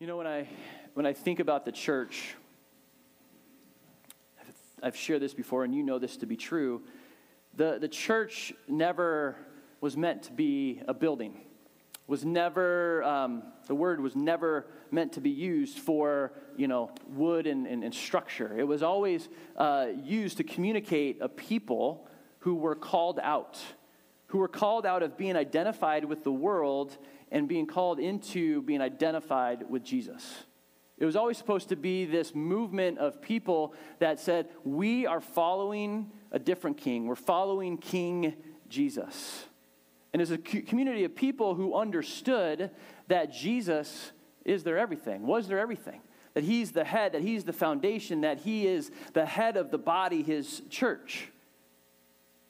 You know, when I, when I think about the church, I've shared this before, and you know this to be true. The, the church never was meant to be a building, was never, um, the word was never meant to be used for, you know, wood and, and, and structure. It was always uh, used to communicate a people who were called out, who were called out of being identified with the world and being called into being identified with Jesus. It was always supposed to be this movement of people that said, We are following a different king. We're following King Jesus. And as a community of people who understood that Jesus is their everything, was their everything, that he's the head, that he's the foundation, that he is the head of the body, his church.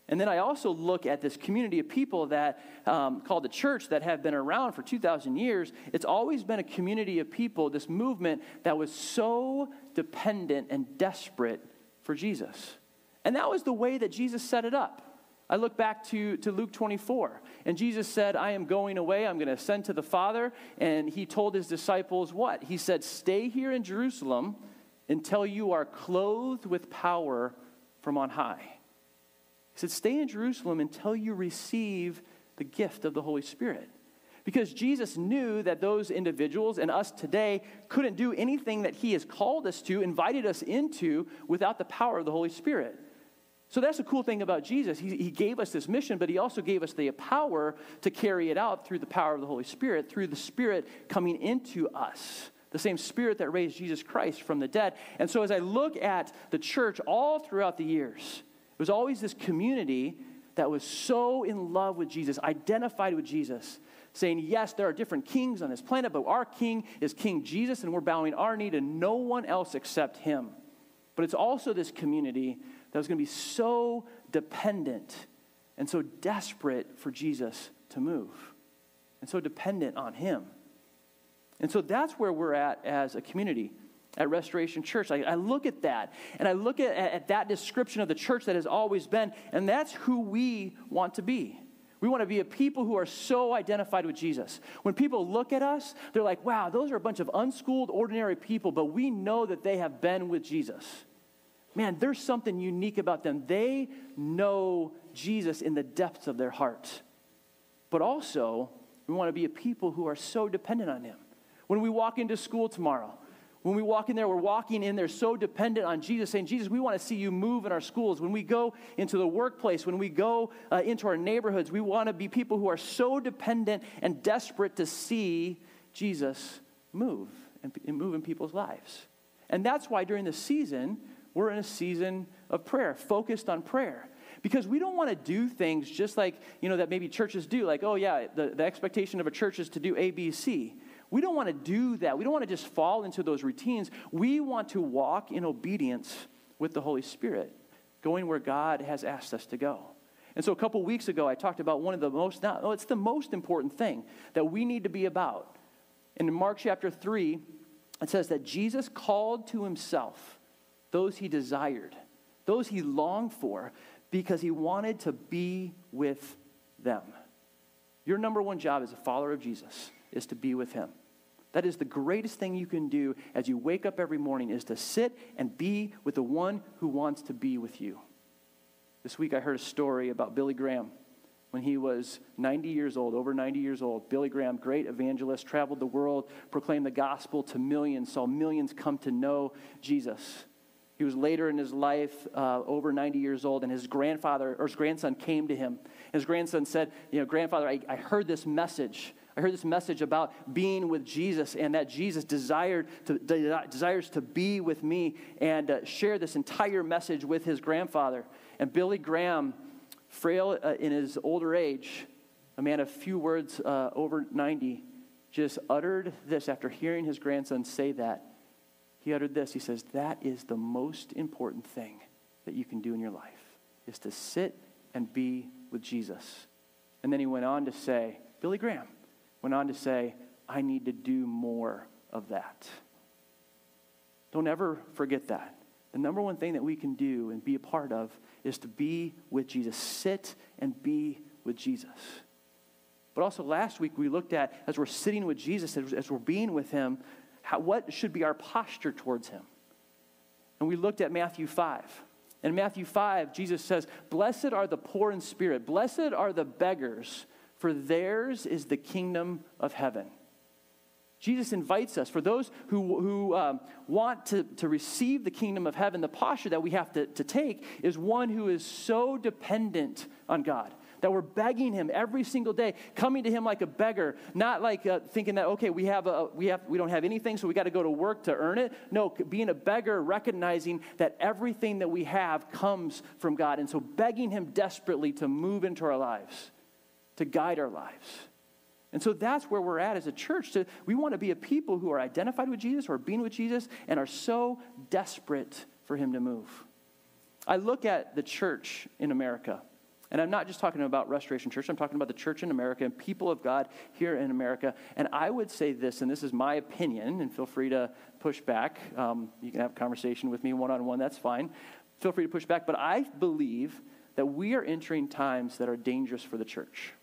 And then I also look at this community of people that um, called the church that have been around for 2,000 years. It's always been a community of people, this movement that was so dependent and desperate for Jesus. And that was the way that Jesus set it up. I look back to, to Luke 24, and Jesus said, I am going away. I'm going to ascend to the Father. And he told his disciples what? He said, Stay here in Jerusalem until you are clothed with power from on high. Said, Stay in Jerusalem until you receive the gift of the Holy Spirit. Because Jesus knew that those individuals and us today couldn't do anything that He has called us to, invited us into, without the power of the Holy Spirit. So that's the cool thing about Jesus. He, he gave us this mission, but He also gave us the power to carry it out through the power of the Holy Spirit, through the Spirit coming into us the same spirit that raised Jesus Christ from the dead. And so, as I look at the church all throughout the years, was always this community that was so in love with Jesus, identified with Jesus, saying, Yes, there are different kings on this planet, but our king is King Jesus, and we're bowing our knee to no one else except him. But it's also this community that was going to be so dependent and so desperate for Jesus to move, and so dependent on him. And so that's where we're at as a community at Restoration Church. I, I, look at that and I look at, at that description of the church that has always been, and that's who we want to be. We want to be a people who are so identified with Jesus. When people look at us, they're like, wow, those are a bunch of unschooled, ordinary people, but we know that they have been with Jesus. Man, there's something unique about them. They know Jesus in the depths of their heart. But also, we want to be a people who are so dependent on Him. When we walk into school tomorrow, when we walk in there, we're walking in there so dependent on Jesus, saying, Jesus, we want to see you move in our schools. When we go into the workplace, when we go uh, into our neighborhoods, we want to be people who are so dependent and desperate to see Jesus move and, and move in people's lives. And that's why during the season, we're in a season of prayer, focused on prayer because we don't want to do things just like you know that maybe churches do like oh yeah the, the expectation of a church is to do a b c we don't want to do that. We don't want to just fall into those routines. We want to walk in obedience with the Holy Spirit, going where God has asked us to go. And so a couple weeks ago, I talked about one of the most, not, oh, it's the most important thing that we need to be about. And in Mark chapter 3, it says that Jesus called to himself those he desired, those he longed for, because he wanted to be with them. Your number one job as a follower of Jesus is to be with him. That is the greatest thing you can do as you wake up every morning is to sit and be with the one who wants to be with you. This week I heard a story about Billy Graham. When he was 90 years old, over 90 years old, Billy Graham, great evangelist, traveled the world, proclaimed the gospel to millions, saw millions come to know Jesus. He was later in his life, uh, over 90 years old, and his grandfather or his grandson came to him. His grandson said, You know, grandfather, I, I heard this message I heard this message about being with Jesus and that Jesus desired to, desires to be with me and uh, share this entire message with his grandfather. And Billy Graham, frail uh, in his older age, a man of few words, uh, over 90, just uttered this after hearing his grandson say that. He uttered this. He says, That is the most important thing that you can do in your life, is to sit and be with Jesus. And then he went on to say, Billy Graham, went on to say, I need to do more of that. Don't ever forget that. The number one thing that we can do and be a part of is to be with Jesus. Sit and be with Jesus. But also, last week we looked at, as we're sitting with Jesus, as we're being with Him, how, what should be our posture towards him? And we looked at Matthew 5. In Matthew 5, Jesus says, Blessed are the poor in spirit, blessed are the beggars, for theirs is the kingdom of heaven. Jesus invites us, for those who, who um, want to, to receive the kingdom of heaven, the posture that we have to, to take is one who is so dependent on God that we're begging him every single day, coming to him like a beggar, not like uh, thinking that okay, we have a, we have we don't have anything, so we got to go to work to earn it. No, being a beggar, recognizing that everything that we have comes from God, and so begging him desperately to move into our lives, to guide our lives. And so that's where we're at as a church. To, we want to be a people who are identified with Jesus, who are being with Jesus, and are so desperate for him to move. I look at the church in America and I'm not just talking about Restoration Church, I'm talking about the church in America and people of God here in America. And I would say this, and this is my opinion, and feel free to push back. Um, you can have a conversation with me one on one, that's fine. Feel free to push back. But I believe that we are entering times that are dangerous for the church.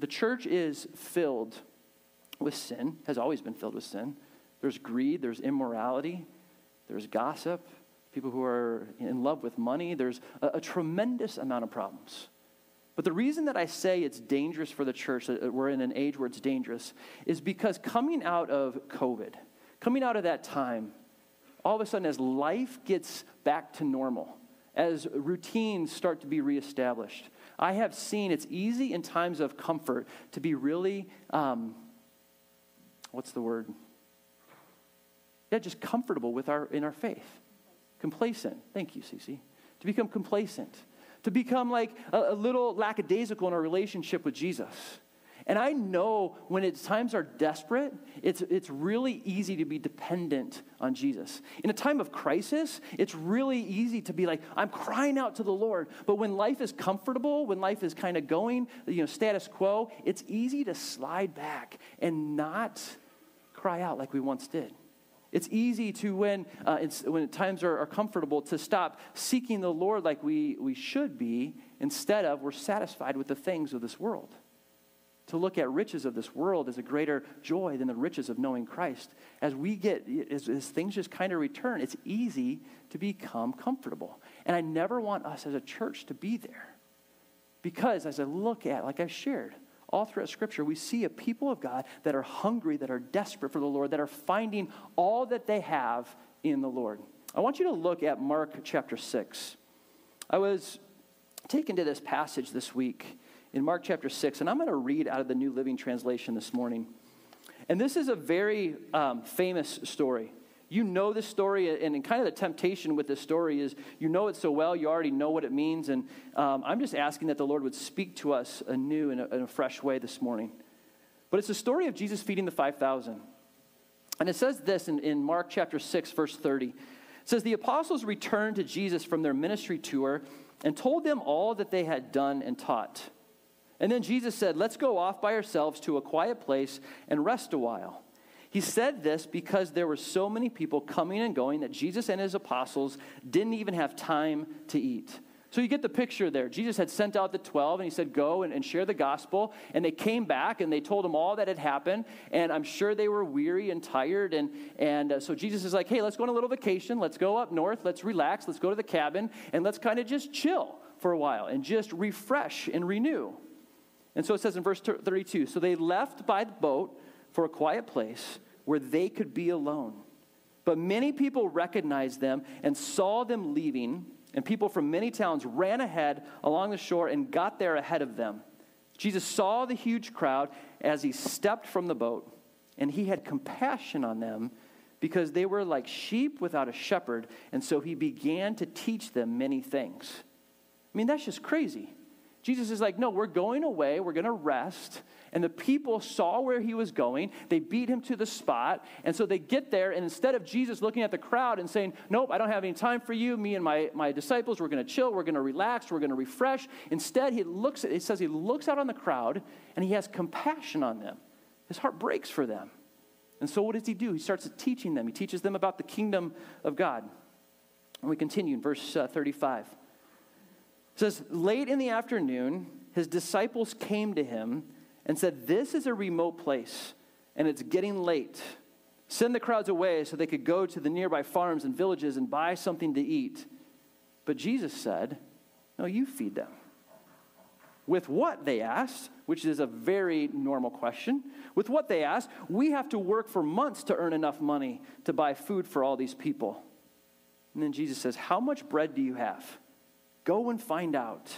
The church is filled with sin, has always been filled with sin. There's greed, there's immorality, there's gossip, people who are in love with money. There's a, a tremendous amount of problems. But the reason that I say it's dangerous for the church, that we're in an age where it's dangerous, is because coming out of COVID, coming out of that time, all of a sudden, as life gets back to normal, as routines start to be reestablished, I have seen it's easy in times of comfort to be really, um, what's the word? Yeah, just comfortable with our in our faith. Complacent. Thank you, Cece. To become complacent. To become like a, a little lackadaisical in our relationship with Jesus. And I know when it's times are desperate, it's, it's really easy to be dependent on Jesus. In a time of crisis, it's really easy to be like, I'm crying out to the Lord. But when life is comfortable, when life is kind of going, you know, status quo, it's easy to slide back and not cry out like we once did. It's easy to, when, uh, when times are, are comfortable, to stop seeking the Lord like we, we should be. Instead of, we're satisfied with the things of this world. To look at riches of this world as a greater joy than the riches of knowing Christ. As we get, as, as things just kind of return, it's easy to become comfortable. And I never want us as a church to be there. Because as I look at, like I've shared, all throughout Scripture, we see a people of God that are hungry, that are desperate for the Lord, that are finding all that they have in the Lord. I want you to look at Mark chapter 6. I was taken to this passage this week in Mark chapter 6, and I'm going to read out of the New Living Translation this morning. And this is a very um, famous story. You know this story, and kind of the temptation with this story is you know it so well, you already know what it means. And um, I'm just asking that the Lord would speak to us anew in a, in a fresh way this morning. But it's a story of Jesus feeding the 5,000. And it says this in, in Mark chapter 6, verse 30. It says, The apostles returned to Jesus from their ministry tour and told them all that they had done and taught. And then Jesus said, Let's go off by ourselves to a quiet place and rest a while. He said this because there were so many people coming and going that Jesus and his apostles didn't even have time to eat. So you get the picture there. Jesus had sent out the 12 and he said, Go and, and share the gospel. And they came back and they told him all that had happened. And I'm sure they were weary and tired. And, and uh, so Jesus is like, Hey, let's go on a little vacation. Let's go up north. Let's relax. Let's go to the cabin. And let's kind of just chill for a while and just refresh and renew. And so it says in verse 32 So they left by the boat for a quiet place where they could be alone. But many people recognized them and saw them leaving, and people from many towns ran ahead along the shore and got there ahead of them. Jesus saw the huge crowd as he stepped from the boat, and he had compassion on them because they were like sheep without a shepherd, and so he began to teach them many things. I mean, that's just crazy. Jesus is like, no, we're going away, we're going to rest. And the people saw where he was going. They beat him to the spot. And so they get there, and instead of Jesus looking at the crowd and saying, Nope, I don't have any time for you, me and my, my disciples, we're going to chill, we're going to relax, we're going to refresh. Instead, he looks it says he looks out on the crowd and he has compassion on them. His heart breaks for them. And so what does he do? He starts teaching them. He teaches them about the kingdom of God. And we continue in verse uh, 35. It says, Late in the afternoon, his disciples came to him and said, This is a remote place, and it's getting late. Send the crowds away so they could go to the nearby farms and villages and buy something to eat. But Jesus said, No, you feed them. With what, they asked, which is a very normal question. With what they asked, we have to work for months to earn enough money to buy food for all these people. And then Jesus says, How much bread do you have? Go and find out.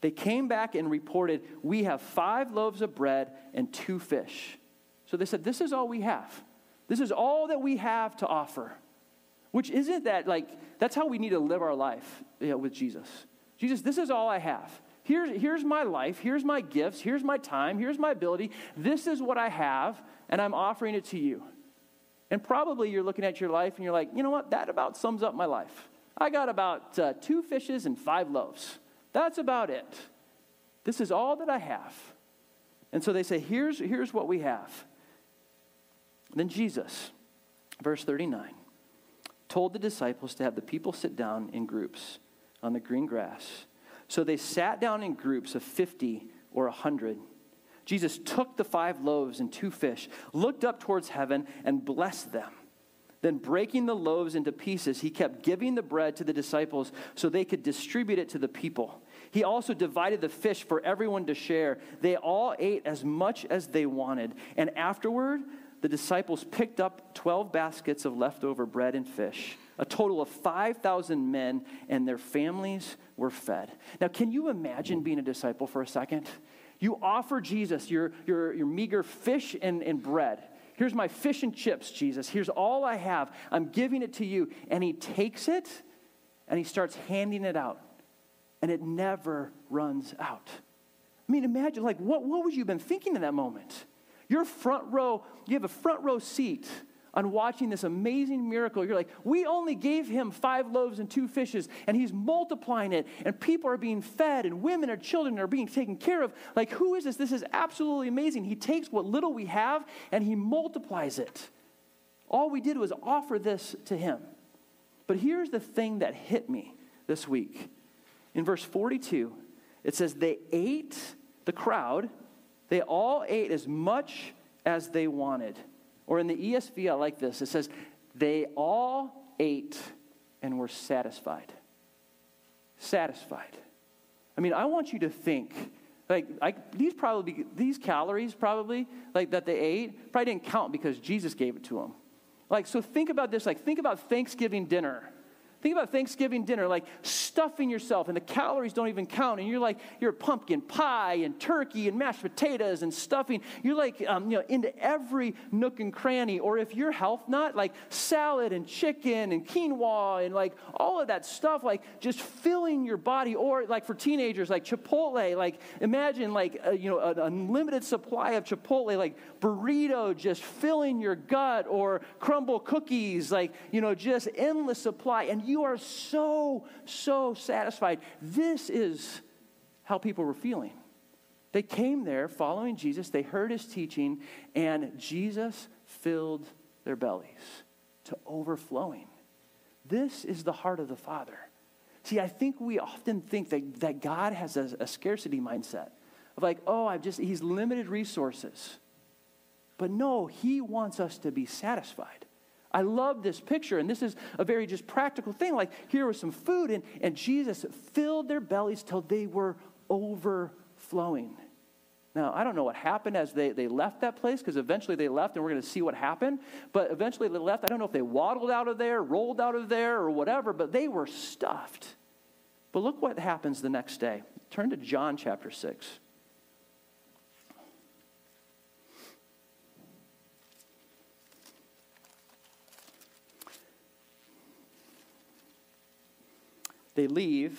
They came back and reported, We have five loaves of bread and two fish. So they said, This is all we have. This is all that we have to offer. Which isn't that like, that's how we need to live our life you know, with Jesus. Jesus, this is all I have. Here's, here's my life. Here's my gifts. Here's my time. Here's my ability. This is what I have, and I'm offering it to you. And probably you're looking at your life and you're like, you know what? That about sums up my life. I got about uh, two fishes and five loaves. That's about it. This is all that I have. And so they say, here's, here's what we have. Then Jesus, verse 39, told the disciples to have the people sit down in groups on the green grass. So they sat down in groups of 50 or 100. Jesus took the five loaves and two fish, looked up towards heaven, and blessed them. Then, breaking the loaves into pieces, he kept giving the bread to the disciples so they could distribute it to the people. He also divided the fish for everyone to share. They all ate as much as they wanted. And afterward, the disciples picked up 12 baskets of leftover bread and fish. A total of 5,000 men and their families were fed. Now, can you imagine being a disciple for a second? You offer Jesus your, your, your meager fish and, and bread. Here's my fish and chips, Jesus. Here's all I have. I'm giving it to you. And he takes it and he starts handing it out. And it never runs out. I mean, imagine, like, what, what would you have been thinking in that moment? You're front row, you have a front row seat on watching this amazing miracle. You're like, we only gave him five loaves and two fishes, and he's multiplying it, and people are being fed, and women and children are being taken care of. Like, who is this? This is absolutely amazing. He takes what little we have and he multiplies it. All we did was offer this to him. But here's the thing that hit me this week. In verse 42, it says, They ate, the crowd, they all ate as much as they wanted. Or in the ESV, I like this. It says, they all ate and were satisfied. Satisfied. I mean, I want you to think like I, these probably these calories probably like that they ate probably didn't count because Jesus gave it to them. Like so think about this like think about Thanksgiving dinner. Think about Thanksgiving dinner, like stuffing yourself, and the calories don't even count. And you're like, you're pumpkin pie and turkey and mashed potatoes and stuffing. You're like, um, you know, into every nook and cranny. Or if you're health nut, like salad and chicken and quinoa and like all of that stuff, like just filling your body. Or like for teenagers, like Chipotle. Like imagine like a, uh, you know an unlimited supply of Chipotle, like burrito, just filling your gut. Or Crumbl cookies, like you know, just endless supply. And you are so, so satisfied. This is how people were feeling. They came there following Jesus, they heard his teaching, and Jesus filled their bellies to overflowing. This is the heart of the Father. See, I think we often think that, that God has a, a scarcity mindset of like, oh, I've just, he's limited resources. But no, he wants us to be satisfied. I love this picture, and this is a very just practical thing. Like, here was some food, and, and Jesus filled their bellies till they were overflowing. Now, I don't know what happened as they, they left that place, because eventually they left, and we're going to see what happened. But eventually they left. I don't know if they waddled out of there, rolled out of there, or whatever, but they were stuffed. But look what happens the next day. Turn to John chapter 6. They leave.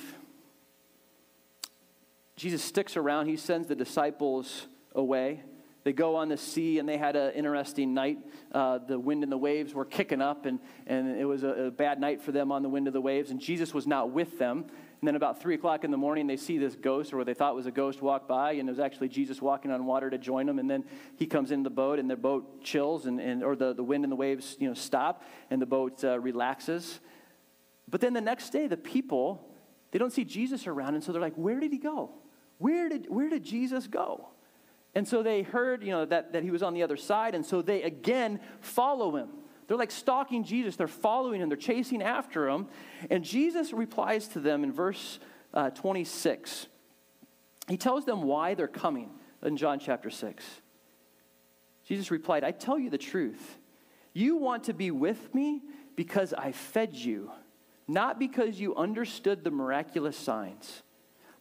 Jesus sticks around. He sends the disciples away. They go on the sea, and they had an interesting night. Uh, the wind and the waves were kicking up, and, and it was a, a, bad night for them on the wind of the waves. And Jesus was not with them. And then about 3 o'clock in the morning, they see this ghost, or what they thought was a ghost, walk by, and it was actually Jesus walking on water to join them. And then he comes in the boat, and the boat chills, and, and, or the, the wind and the waves you know, stop, and the boat uh, relaxes. But then the next day, the people, they don't see Jesus around, and so they're like, where did he go? Where did, where did Jesus go? And so they heard, you know, that, that he was on the other side, and so they again follow him. They're like stalking Jesus. They're following him. They're chasing after him. And Jesus replies to them in verse uh, 26. He tells them why they're coming in John chapter 6. Jesus replied, I tell you the truth. You want to be with me because I fed you, not because you understood the miraculous signs.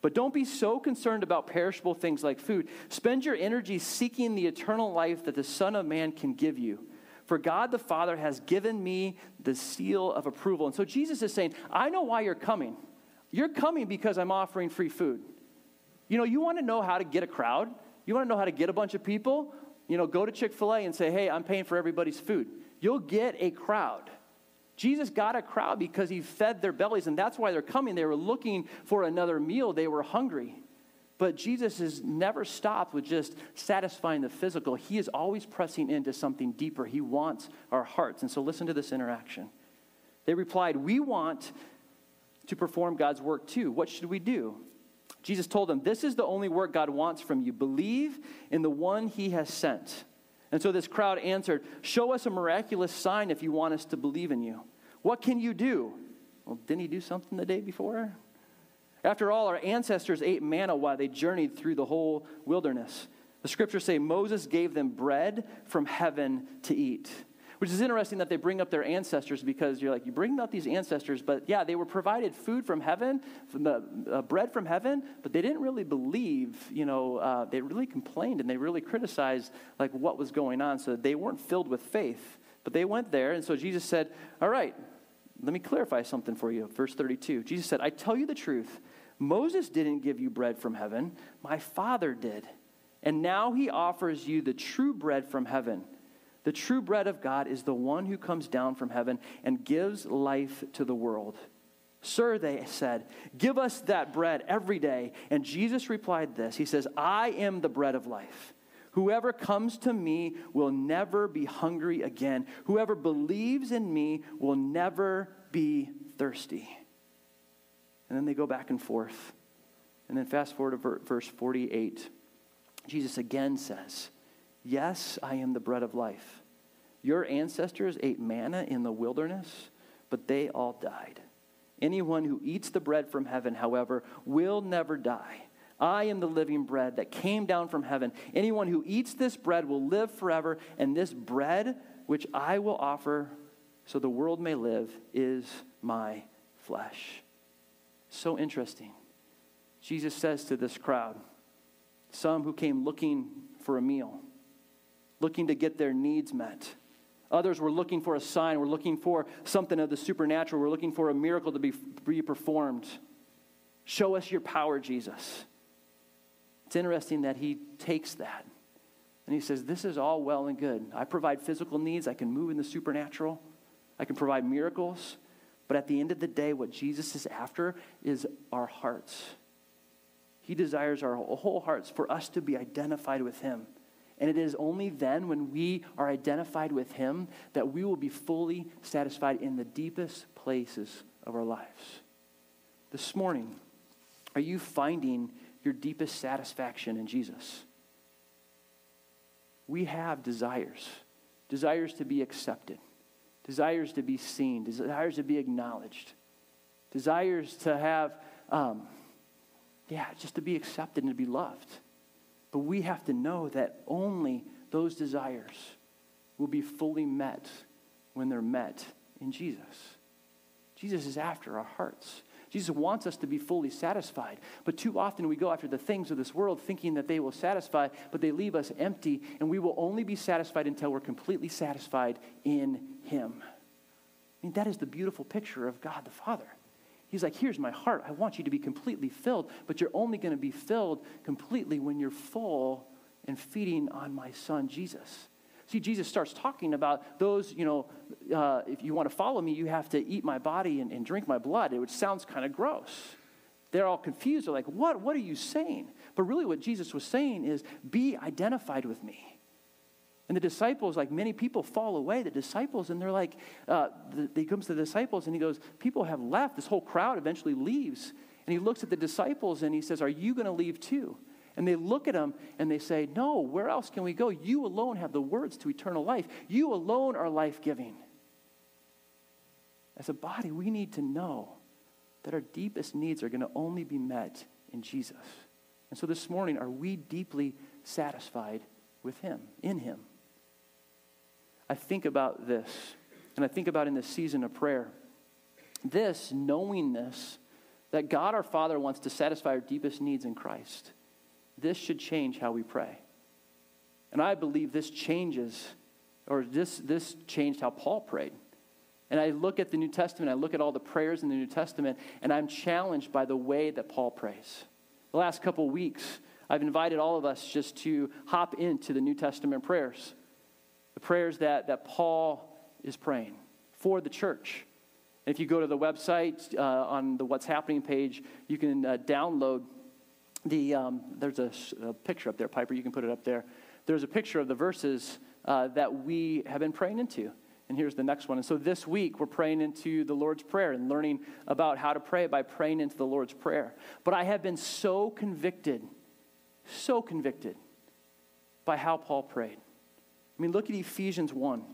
But don't be so concerned about perishable things like food. Spend your energy seeking the eternal life that the Son of Man can give you. For God the Father has given me the seal of approval. And so Jesus is saying, I know why you're coming. You're coming because I'm offering free food. You know, you want to know how to get a crowd? You want to know how to get a bunch of people? You know, go to Chick fil A and say, hey, I'm paying for everybody's food. You'll get a crowd. Jesus got a crowd because he fed their bellies, and that's why they're coming. They were looking for another meal, they were hungry. But Jesus has never stopped with just satisfying the physical. He is always pressing into something deeper. He wants our hearts. And so listen to this interaction. They replied, We want to perform God's work too. What should we do? Jesus told them, This is the only work God wants from you. Believe in the one he has sent. And so this crowd answered, Show us a miraculous sign if you want us to believe in you. What can you do? Well, didn't he do something the day before? After all, our ancestors ate manna while they journeyed through the whole wilderness. The scriptures say Moses gave them bread from heaven to eat. Which is interesting that they bring up their ancestors because you're like, you bring up these ancestors, but yeah, they were provided food from heaven, from the, uh, bread from heaven, but they didn't really believe, you know, uh, they really complained and they really criticized like what was going on. So they weren't filled with faith. But they went there, and so Jesus said, All right, let me clarify something for you. Verse 32. Jesus said, I tell you the truth. Moses didn't give you bread from heaven, my Father did. And now he offers you the true bread from heaven. The true bread of God is the one who comes down from heaven and gives life to the world. Sir, they said, give us that bread every day. And Jesus replied this He says, I am the bread of life. Whoever comes to me will never be hungry again. Whoever believes in me will never be thirsty. And then they go back and forth. And then fast forward to verse 48. Jesus again says, Yes, I am the bread of life. Your ancestors ate manna in the wilderness, but they all died. Anyone who eats the bread from heaven, however, will never die. I am the living bread that came down from heaven. Anyone who eats this bread will live forever, and this bread which I will offer so the world may live is my flesh. So interesting. Jesus says to this crowd, some who came looking for a meal, looking to get their needs met. Others were looking for a sign, were looking for something of the supernatural, were looking for a miracle to be, be performed. Show us your power, Jesus. It's interesting that he takes that and he says, This is all well and good. I provide physical needs, I can move in the supernatural, I can provide miracles. But at the end of the day, what Jesus is after is our hearts. He desires our whole hearts for us to be identified with Him. And it is only then, when we are identified with Him, that we will be fully satisfied in the deepest places of our lives. This morning, are you finding your deepest satisfaction in Jesus. We have desires desires to be accepted, desires to be seen, desires to be acknowledged, desires to have, um, yeah, just to be accepted and to be loved. But we have to know that only those desires will be fully met when they're met in Jesus. Jesus is after our hearts. Jesus wants us to be fully satisfied. But too often we go after the things of this world thinking that they will satisfy, but they leave us empty, and we will only be satisfied until we're completely satisfied in Him. I mean, that is the beautiful picture of God the Father. He's like, here's my heart. I want you to be completely filled, but you're only going to be filled completely when you're full and feeding on my son, Jesus. See, Jesus starts talking about those, you know, uh, if you want to follow me, you have to eat my body and, and drink my blood, which sounds kind of gross. They're all confused. They're like, what? What are you saying? But really, what Jesus was saying is, be identified with me. And the disciples, like many people, fall away. The disciples, and they're like, uh, the, he comes to the disciples and he goes, People have left. This whole crowd eventually leaves. And he looks at the disciples and he says, Are you going to leave too? And they look at him and they say, No, where else can we go? You alone have the words to eternal life. You alone are life giving. As a body, we need to know that our deepest needs are going to only be met in Jesus. And so this morning, are we deeply satisfied with Him, in Him? I think about this, and I think about in this season of prayer. This, knowingness that God our Father wants to satisfy our deepest needs in Christ, this should change how we pray. And I believe this changes, or this, this changed how Paul prayed. And I look at the New Testament, I look at all the prayers in the New Testament, and I'm challenged by the way that Paul prays. The last couple weeks, I've invited all of us just to hop into the New Testament prayers, the prayers that, that Paul is praying for the church. And if you go to the website uh, on the What's Happening page, you can uh, download the, um, there's a, a, picture up there, Piper, you can put it up there. There's a picture of the verses uh, that we have been praying into. And here's the next one. And so this week, we're praying into the Lord's Prayer and learning about how to pray by praying into the Lord's Prayer. But I have been so convicted, so convicted by how Paul prayed. I mean, look at Ephesians 1.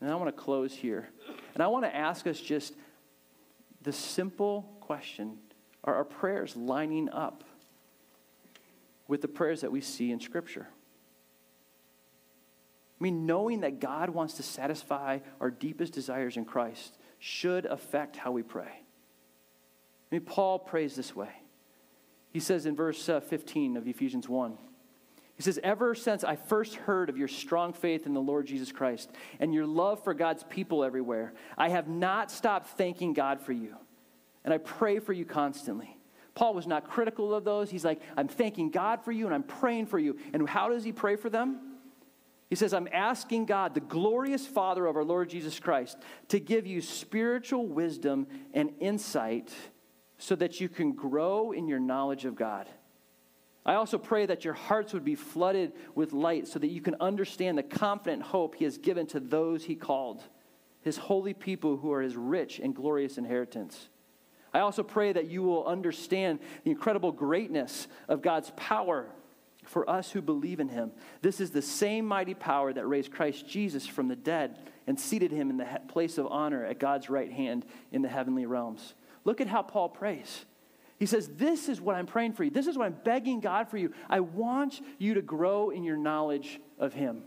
And I want to close here. And I want to ask us just the simple question are our prayers lining up with the prayers that we see in Scripture? I mean, knowing that God wants to satisfy our deepest desires in Christ should affect how we pray. I mean, Paul prays this way. He says in verse uh, 15 of Ephesians 1, he says, Ever since I first heard of your strong faith in the Lord Jesus Christ and your love for God's people everywhere, I have not stopped thanking God for you. And I pray for you constantly. Paul was not critical of those. He's like, I'm thanking God for you and I'm praying for you. And how does he pray for them? He says, I'm asking God, the glorious Father of our Lord Jesus Christ, to give you spiritual wisdom and insight so that you can grow in your knowledge of God. I also pray that your hearts would be flooded with light so that you can understand the confident hope He has given to those He called, His holy people who are His rich and glorious inheritance. I also pray that you will understand the incredible greatness of God's power for us who believe in him. This is the same mighty power that raised Christ Jesus from the dead and seated him in the place of honor at God's right hand in the heavenly realms. Look at how Paul prays. He says, This is what I'm praying for you. This is what I'm begging God for you. I want you to grow in your knowledge of him.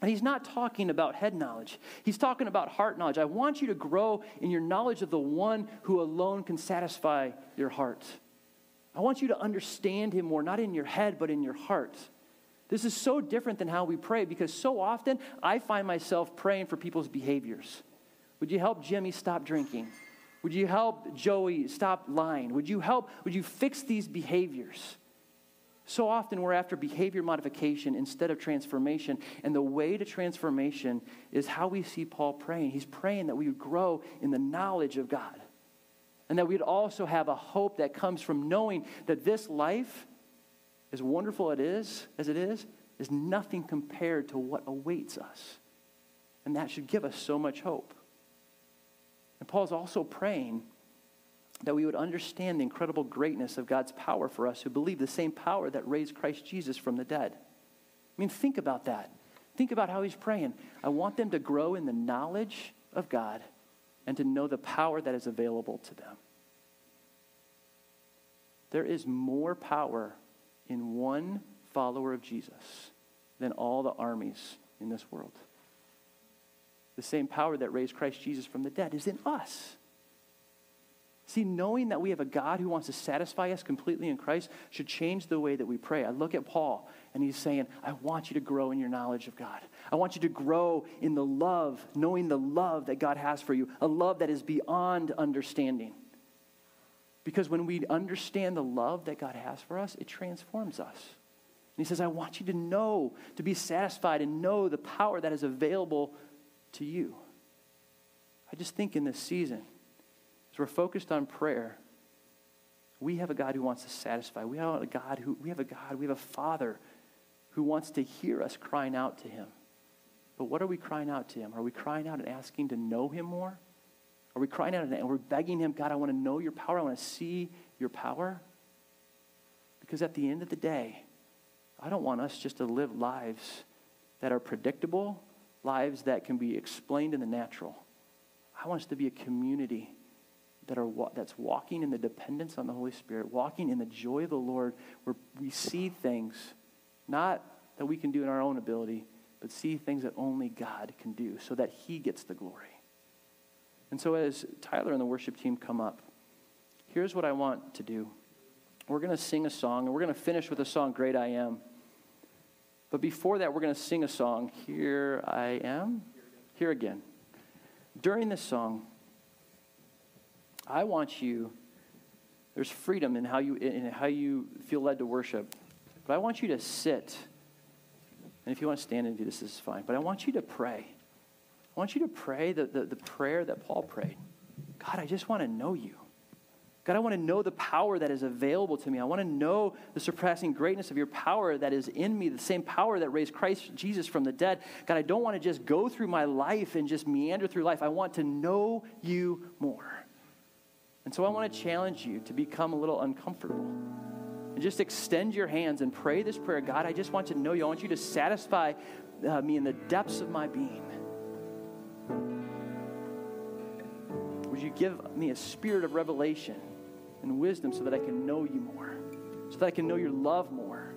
And he's not talking about head knowledge. He's talking about heart knowledge. I want you to grow in your knowledge of the one who alone can satisfy your heart. I want you to understand him more, not in your head, but in your heart. This is so different than how we pray because so often I find myself praying for people's behaviors. Would you help Jimmy stop drinking? Would you help Joey stop lying? Would you help? Would you fix these behaviors? So often we're after behavior modification instead of transformation. And the way to transformation is how we see Paul praying. He's praying that we would grow in the knowledge of God. And that we'd also have a hope that comes from knowing that this life, as wonderful it is, as it is, is nothing compared to what awaits us. And that should give us so much hope. And Paul's also praying that we would understand the incredible greatness of God's power for us who believe the same power that raised Christ Jesus from the dead. I mean, think about that. Think about how he's praying. I want them to grow in the knowledge of God and to know the power that is available to them. There is more power in one follower of Jesus than all the armies in this world. The same power that raised Christ Jesus from the dead is in us. See, knowing that we have a God who wants to satisfy us completely in Christ should change the way that we pray. I look at Paul, and he's saying, I want you to grow in your knowledge of God. I want you to grow in the love, knowing the love that God has for you, a love that is beyond understanding. Because when we understand the love that God has for us, it transforms us. And he says, I want you to know, to be satisfied and know the power that is available to you. I just think in this season, we're focused on prayer, we have a God who wants to satisfy. We have a God who we have a God, we have a Father who wants to hear us crying out to him. But what are we crying out to him? Are we crying out and asking to know him more? Are we crying out and we're begging him, God, I want to know your power. I want to see your power? Because at the end of the day, I don't want us just to live lives that are predictable, lives that can be explained in the natural. I want us to be a community that are that's walking in the dependence on the Holy Spirit, walking in the joy of the Lord, where we see things not that we can do in our own ability, but see things that only God can do so that He gets the glory. And so, as Tyler and the worship team come up, here's what I want to do. We're going to sing a song, and we're going to finish with a song, Great I Am. But before that, we're going to sing a song, Here I Am, Here Again. During this song, I want you, there's freedom in how you, in how you feel led to worship, but I want you to sit. And if you want to stand and do this, this is fine. But I want you to pray. I want you to pray the, the, the prayer that Paul prayed God, I just want to know you. God, I want to know the power that is available to me. I want to know the surpassing greatness of your power that is in me, the same power that raised Christ Jesus from the dead. God, I don't want to just go through my life and just meander through life. I want to know you more. And so I want to challenge you to become a little uncomfortable. And just extend your hands and pray this prayer God, I just want to know you. I want you to satisfy uh, me in the depths of my being. Would you give me a spirit of revelation and wisdom so that I can know you more, so that I can know your love more.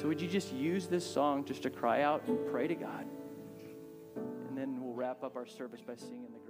So, would you just use this song just to cry out and pray to God? And then we'll wrap up our service by singing the